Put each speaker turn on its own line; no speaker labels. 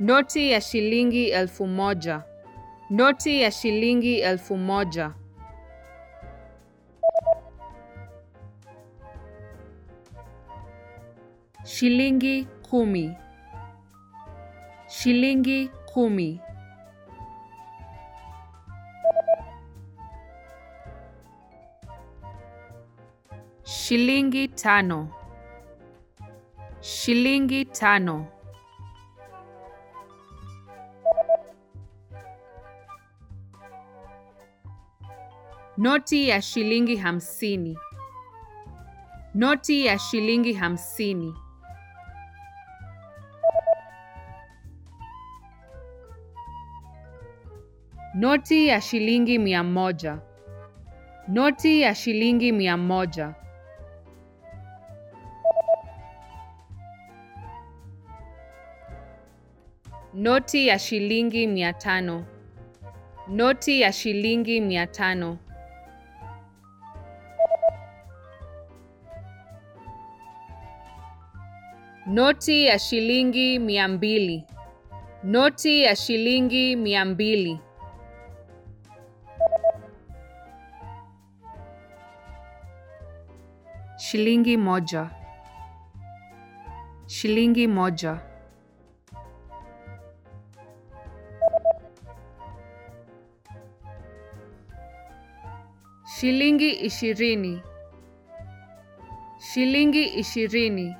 Noti ya shilingi elfu moja. Noti ya shilingi elfu moja. Shilingi kumi. Shilingi kumi. Shilingi tano. Shilingi tano. Noti ya shilingi hamsini. Noti ya shilingi hamsini. Noti ya shilingi mia moja. Noti ya shilingi mia moja. Noti ya shilingi mia tano. Noti ya shilingi mia tano. Noti ya shilingi mia mbili. Noti ya shilingi mia mbili. Shilingi moja. Shilingi moja. Shilingi ishirini. Shilingi ishirini.